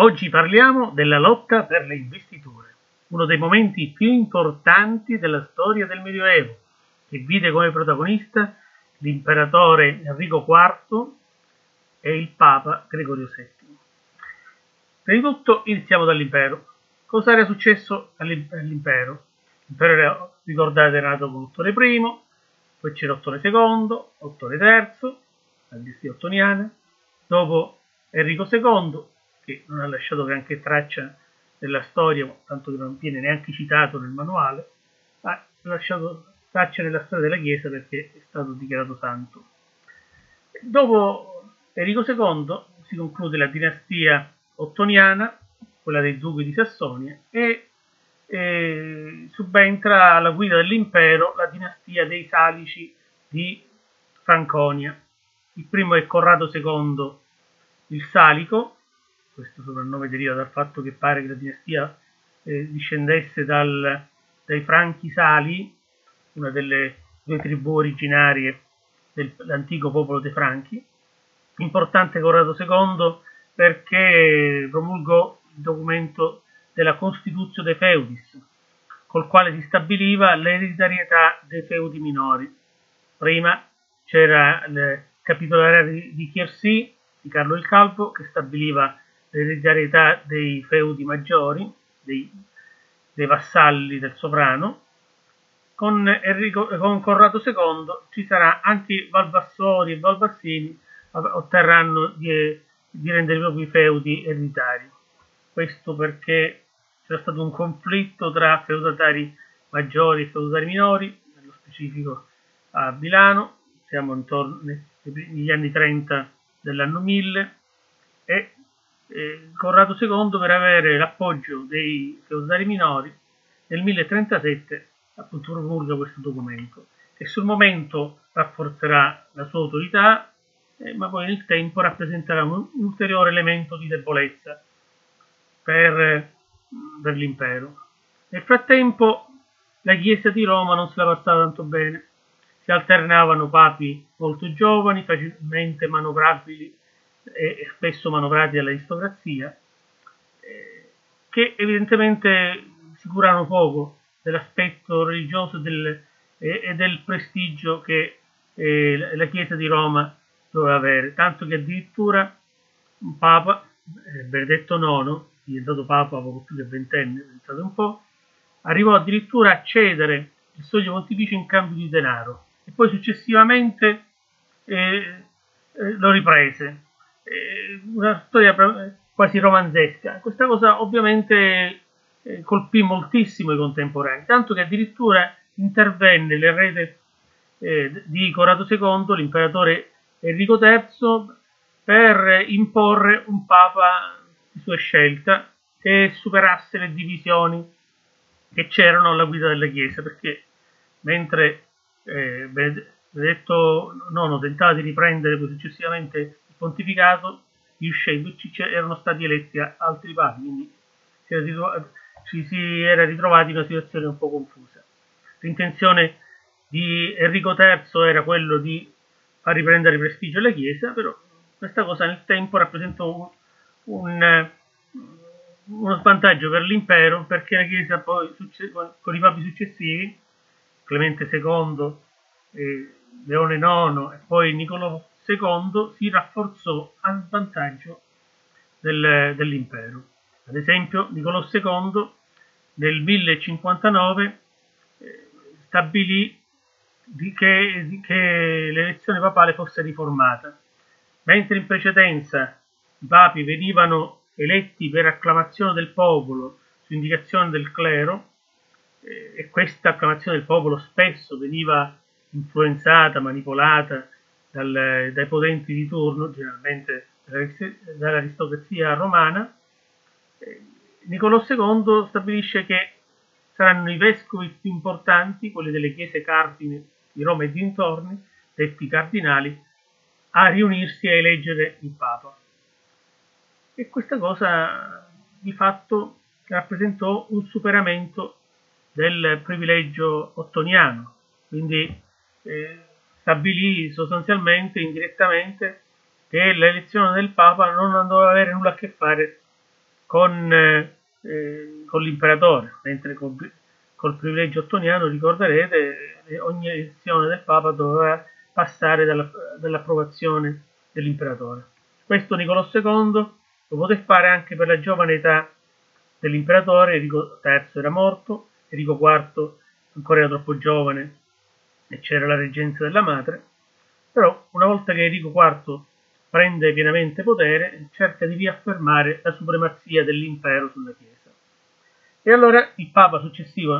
Oggi parliamo della lotta per le investiture, uno dei momenti più importanti della storia del Medioevo, che vide come protagonista l'imperatore Enrico IV e il Papa Gregorio VII. Prima di tutto iniziamo dall'impero. Cosa era successo all'impero? L'impero era, ricordate, era nato con Ottone I, poi c'era Ottone II, Ottone III, la dinastia ottoniana, dopo Enrico II, che non ha lasciato neanche traccia nella storia, tanto che non viene neanche citato nel manuale, ha lasciato traccia nella storia della Chiesa perché è stato dichiarato santo. Dopo Enrico II si conclude la dinastia ottoniana, quella dei duchi di Sassonia, e, e subentra alla guida dell'impero la dinastia dei Salici di Franconia. Il primo è Corrado II il Salico, questo soprannome deriva dal fatto che pare che la dinastia eh, discendesse dal, dai Franchi Sali, una delle due tribù originarie dell'antico popolo dei Franchi. Importante Corrado II perché promulgò il documento della Constituzio de Feudis, col quale si stabiliva l'ereditarietà dei feudi minori. Prima c'era il capitolare di Chiersì di Carlo il Calvo che stabiliva l'ereditarietà dei feudi maggiori, dei, dei vassalli del sovrano, con, Enrico, con Corrado II ci sarà anche Valvassori e Valvassini otterranno di, di rendere i propri feudi ereditari. Questo perché c'era stato un conflitto tra feudatari maggiori e feudatari minori, nello specifico a Milano, siamo intorno negli anni 30 dell'anno 1000 e eh, Corrado II per avere l'appoggio dei feudali minori nel 1037 appunto promulga questo documento che sul momento rafforzerà la sua autorità eh, ma poi nel tempo rappresenterà un, un ulteriore elemento di debolezza per, per l'impero. Nel frattempo la Chiesa di Roma non se la passava tanto bene, si alternavano papi molto giovani, facilmente manovrabili e spesso manovrati dall'aristocrazia, eh, che evidentemente si curano poco dell'aspetto religioso del, e, del prestigio che eh, la Chiesa di Roma doveva avere, tanto che addirittura un papa, eh, Benedetto IX, diventato papa poco più che ventenne, pensate un po', arrivò addirittura a cedere il soglio pontificio in cambio di denaro e poi successivamente eh, eh, lo riprese una storia quasi romanzesca. Questa cosa ovviamente eh, colpì moltissimo i contemporanei, tanto che addirittura intervenne l'erede eh, di Corrado II, l'imperatore Enrico III, per imporre un papa di sua scelta che superasse le divisioni che c'erano alla guida della Chiesa, perché mentre eh, Benedetto IX tentava di riprendere poi successivamente pontificato gli scelti erano stati eletti altri papi, quindi si era ci si era ritrovati in una situazione un po' confusa. L'intenzione di Enrico III era quello di far riprendere prestigio alla Chiesa, però questa cosa nel tempo rappresentò un, un, uno svantaggio per l'impero perché la Chiesa poi con i papi successivi, Clemente II, Leone IX e poi Niccolò II si rafforzò a vantaggio del, dell'impero. Ad esempio, Niccolò II nel 1059 eh, stabilì di che, di che l'elezione papale fosse riformata, mentre in precedenza i papi venivano eletti per acclamazione del popolo su indicazione del clero eh, e questa acclamazione del popolo spesso veniva influenzata, manipolata dal, dai potenti di turno, generalmente dall'aristocrazia romana, eh, Niccolò II stabilisce che saranno i vescovi più importanti, quelli delle chiese cardine di Roma e dintorni, detti cardinali, a riunirsi a eleggere il Papa. E questa cosa di fatto rappresentò un superamento del privilegio ottoniano, quindi eh, stabilì sostanzialmente, indirettamente, che l'elezione del Papa non doveva avere nulla a che fare con, eh, con l'imperatore, mentre col, col, privilegio ottoniano, ricorderete, eh, ogni elezione del Papa doveva passare dalla, dall'approvazione dell'imperatore. Questo Niccolò II lo poté fare anche per la giovane età dell'imperatore, Enrico III era morto, Enrico IV ancora era troppo giovane e c'era la reggenza della madre, però una volta che Enrico IV prende pienamente potere, cerca di riaffermare la supremazia dell'impero sulla Chiesa. E allora il Papa successivo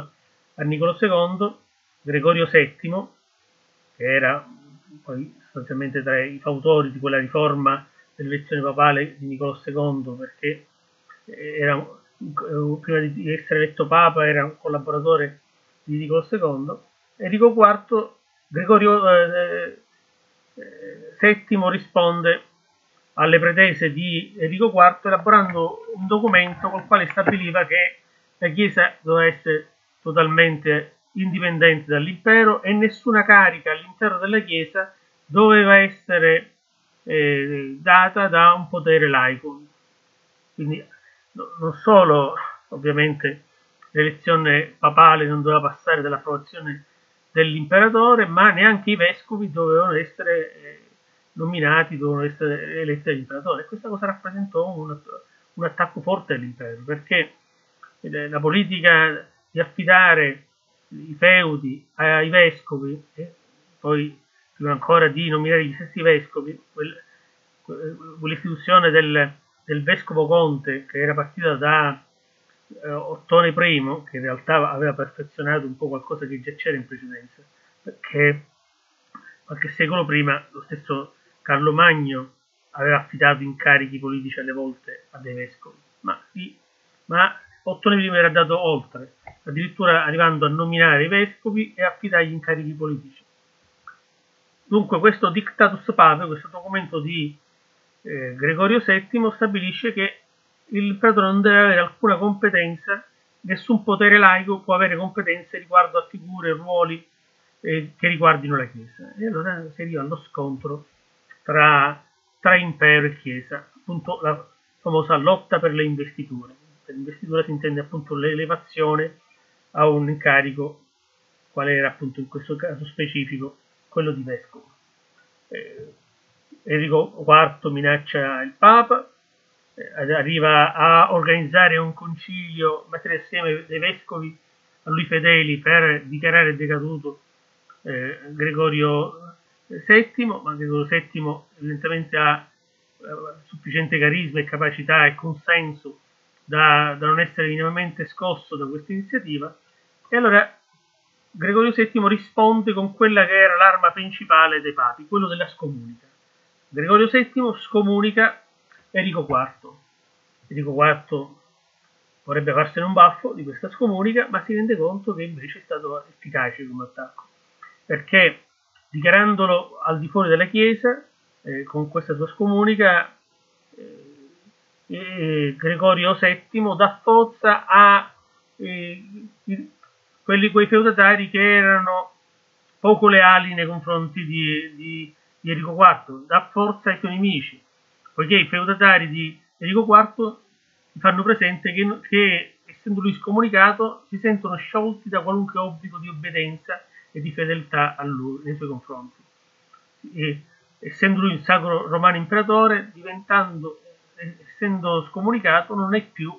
a Niccolò II, Gregorio VII, che era poi sostanzialmente tra i fautori di quella riforma dell'elezione papale di Niccolò II, perché era, prima di essere eletto Papa era un collaboratore di Niccolò II, Enrico IV, Gregorio eh, VII risponde alle pretese di Enrico IV elaborando un documento col quale stabiliva che la Chiesa doveva essere totalmente indipendente dall'impero e nessuna carica all'interno della Chiesa doveva essere eh, data da un potere laico. Quindi no, non solo ovviamente l'elezione papale non doveva passare dall'approvazione dell'imperatore, ma neanche i vescovi dovevano essere eh, nominati, dovevano essere eletti dall'imperatore. Questa cosa rappresentò un, un attacco forte all'impero, perché eh, la politica di affidare i feudi ai vescovi e poi prima ancora di nominare gli stessi vescovi, quel, quell'istituzione del, del vescovo conte che era partita da eh, Ottone I, che in realtà aveva perfezionato un po' qualcosa che già c'era in precedenza, perché qualche secolo prima lo stesso Carlo Magno aveva affidato incarichi politici alle volte a dei vescovi, ma, sì, ma Ottone I era andato oltre, addirittura arrivando a nominare i vescovi e affidargli incarichi politici. Dunque questo Dictatus Pape, questo documento di eh, Gregorio VII, stabilisce che il prete non deve avere alcuna competenza, nessun potere laico può avere competenze riguardo a figure ruoli eh, che riguardino la Chiesa. E allora si arriva allo scontro tra, tra impero e Chiesa, appunto la famosa lotta per le investiture. Per investitura si intende appunto l'elevazione a un incarico, quale era appunto in questo caso specifico quello di vescovo. Eh, Enrico IV minaccia il Papa, arriva a organizzare un concilio, mettere assieme dei vescovi a lui fedeli per dichiarare decaduto eh, Gregorio VII, ma Gregorio VII evidentemente ha eh, sufficiente carisma e capacità e consenso da, da non essere minimamente scosso da questa iniziativa e allora Gregorio VII risponde con quella che era l'arma principale dei papi, quello della scomunica. Gregorio VII scomunica Enrico IV. Enrico IV vorrebbe farsene un baffo di questa scomunica, ma si rende conto che invece è stato efficace come attacco, perché dichiarandolo al di fuori della Chiesa, eh, con questa sua scomunica, eh, Gregorio VII dà forza a eh, quelli, quei feudatari che erano poco leali nei confronti di, di, di Enrico IV, dà forza ai suoi nemici, poiché i feudatari di Enrico IV fanno presente che, che, essendo lui scomunicato si sentono sciolti da qualunque obbligo di obbedienza e di fedeltà a lui nei suoi confronti. E, essendo lui il sacro romano imperatore, diventando, essendo scomunicato, non è più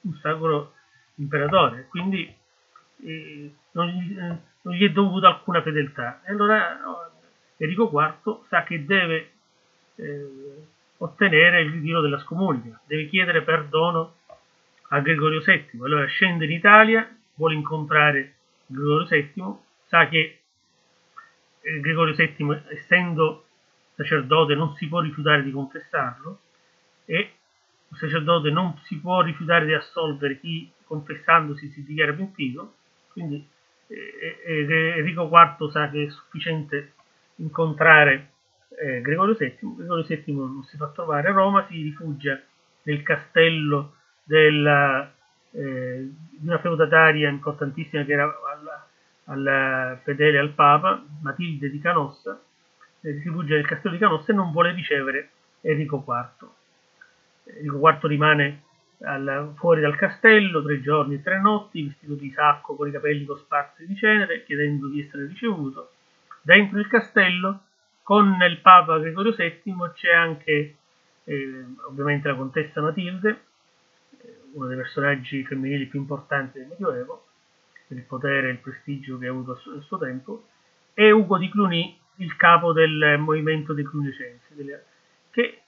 un sacro imperatore, quindi eh, non, gli, eh, non, gli, è dovuta alcuna fedeltà. E allora Enrico IV sa che deve eh, ottenere il ritiro della scomunica, deve chiedere perdono a Gregorio VII. Allora scende in Italia, vuole incontrare Gregorio VII, sa che eh, Gregorio VII, essendo sacerdote, non si può rifiutare di confessarlo e il sacerdote non si può rifiutare di assolvere chi confessandosi si dichiara pentito, quindi eh, eh, Enrico IV sa che è sufficiente incontrare eh, Gregorio VII, Gregorio VII non si fa trovare a Roma, si rifugia nel castello della, eh, di una feudataria importantissima che era alla, alla fedele al Papa, Matilde di Canossa, eh, si rifugia nel castello di Canossa e non vuole ricevere Enrico IV. Enrico IV rimane al, fuori dal castello tre giorni e tre notti, vestito di sacco con i capelli cosparsi di cenere, chiedendo di essere ricevuto. Dentro il castello, con il Papa Gregorio VII, c'è anche eh, ovviamente la contessa Matilde, uno dei personaggi femminili più importanti del Medioevo, per il potere e il prestigio che ha avuto al suo tempo, e Ugo di Cluny, il capo del movimento dei clunicensi, che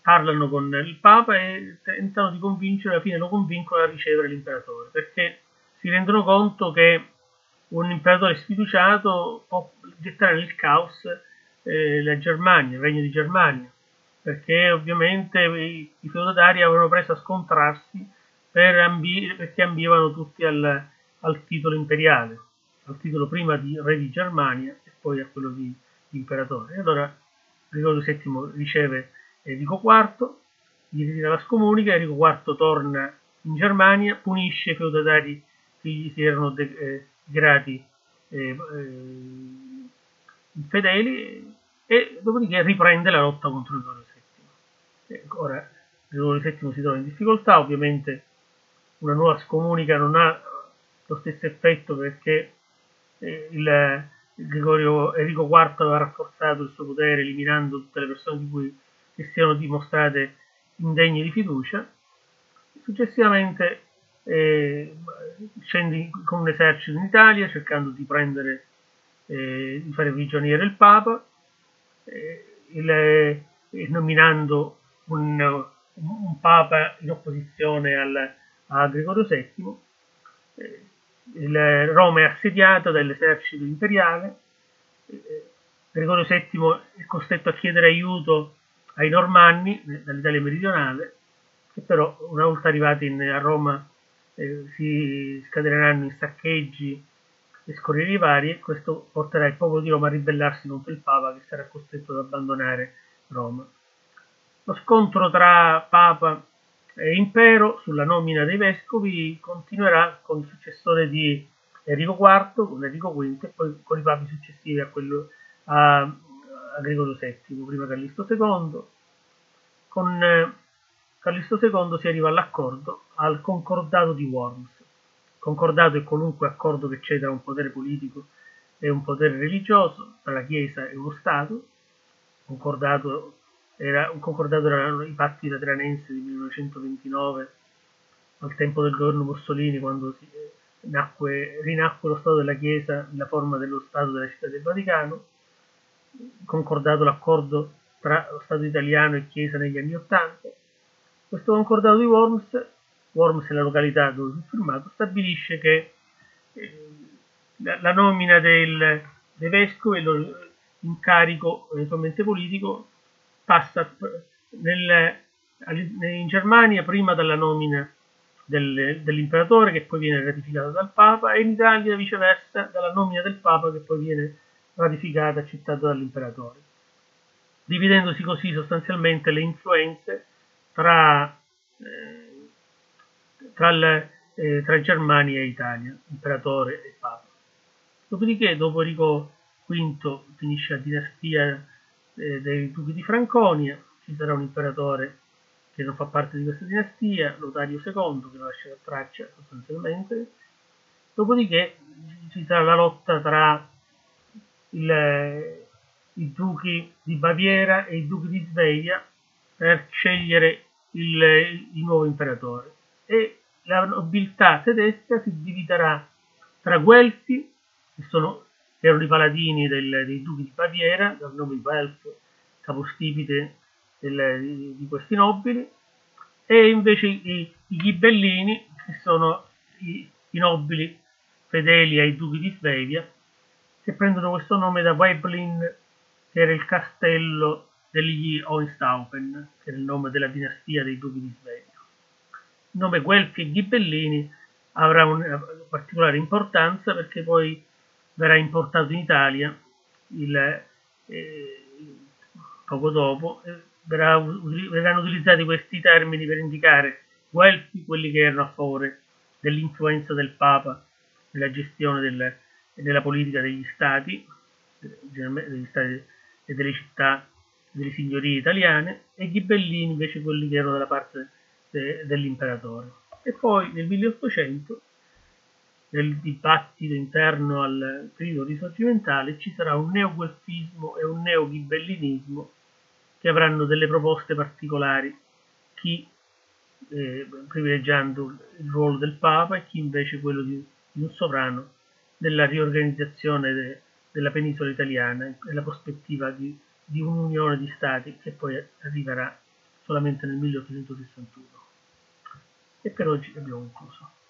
parlano con il Papa e tentano di convincere, alla fine lo convincono a ricevere l'imperatore, perché si rendono conto che un imperatore sfiduciato può gettare nel caos eh, la Germania, il regno di Germania, perché ovviamente i, i feudatari avevano preso a scontrarsi per ambi- perché ambivano tutti al, al, titolo imperiale, al titolo prima di re di Germania e poi a quello di, imperatore. E allora Gregorio VII riceve Enrico IV, gli ritira la scomunica, Enrico IV torna in Germania, punisce i feudatari che gli si erano de- eh, grati eh, eh, fedeli e dopodiché riprende la lotta contro Gregorio ora Gregorio VII si trova in difficoltà, ovviamente una nuova scomunica non ha lo stesso effetto perché eh, il, Gregorio Enrico IV aveva rafforzato il suo potere eliminando tutte le persone di cui si siano dimostrate indegne di fiducia. Successivamente eh, scende con un esercito in Italia cercando di prendere, eh, di fare prigioniero il Papa, eh, il, eh, nominando un, un papa in opposizione al, a Gregorio VII. Eh, il, Roma è assediata dall'esercito imperiale. Eh, Gregorio VII è costretto a chiedere aiuto ai normanni dall'Italia meridionale, che però una volta arrivati in, a Roma eh, si scateneranno in saccheggi e scorrieri vari e questo porterà il popolo di Roma a ribellarsi contro il Papa che sarà costretto ad abbandonare Roma. Lo scontro tra Papa e Impero sulla nomina dei vescovi continuerà con il successore di Enrico IV, con Enrico V e poi con i papi successivi a, quello, a, a Gregorio VII, prima Callisto II. Con eh, Callisto II si arriva all'accordo, al concordato di Worms. Concordato è qualunque accordo che c'è tra un potere politico e un potere religioso, tra la Chiesa e uno Stato. Concordato era concordato erano i patti lateranensi del 1929 al tempo del governo Mussolini quando si, eh, nacque, rinacque lo Stato della Chiesa nella forma dello Stato della Città del Vaticano concordato l'accordo tra lo Stato italiano e Chiesa negli anni Ottanta questo concordato di Worms Worms è la località dove fu firmato stabilisce che eh, la, la, nomina del, dei vescovi e l'incarico eventualmente politico passa nel, in Germania prima dalla nomina del, dell'imperatore che poi viene ratificata dal Papa e in Italia viceversa dalla nomina del Papa che poi viene ratificata accettata dall'imperatore, dividendosi così sostanzialmente le influenze tra, eh, tra, il, eh, tra Germania e Italia, imperatore e Papa. Dopodiché, dopo Enrico V finisce la dinastia eh, dei duchi di Franconia, ci sarà un imperatore che non fa parte di questa dinastia, Lotario II, che non lascerà traccia sostanzialmente. Dopodiché ci sarà la lotta tra il, i duchi di Baviera e i duchi di Svevia per scegliere il, il nuovo imperatore. E la nobiltà tedesca si dividerà tra Guelfi, che sono erano i paladini del, dei duchi di Baviera, dal nome di Welf, capostipite del, di, di, questi nobili, e invece i, i ghibellini, che sono i, i, nobili fedeli ai duchi di Svevia, che prendono questo nome da Weiblin, che era il castello degli Hohenstaufen, che era il nome della dinastia dei duchi di Svevia. Nome Guelfi e Ghibellini avrà una particolare importanza perché poi verrà importato in Italia il, eh, poco dopo, eh, verrà, verranno utilizzati questi termini per indicare Guelfi, quelli che erano a favore dell'influenza del Papa nella gestione del, della politica degli stati, degli stati e delle città, delle signorie italiane, e Ghibellini invece quelli che erano dalla parte de, dell'imperatore. E poi nel 1800, nel dibattito interno al periodo risorgimentale, ci sarà un neoguelfismo e un neoghibellinismo che avranno delle proposte particolari, chi eh, privilegiando il ruolo del Papa e chi invece quello di, di un sovrano nella riorganizzazione de, della penisola italiana e la prospettiva di, di un'unione di stati che poi arriverà solamente nel 1861. E per oggi abbiamo concluso.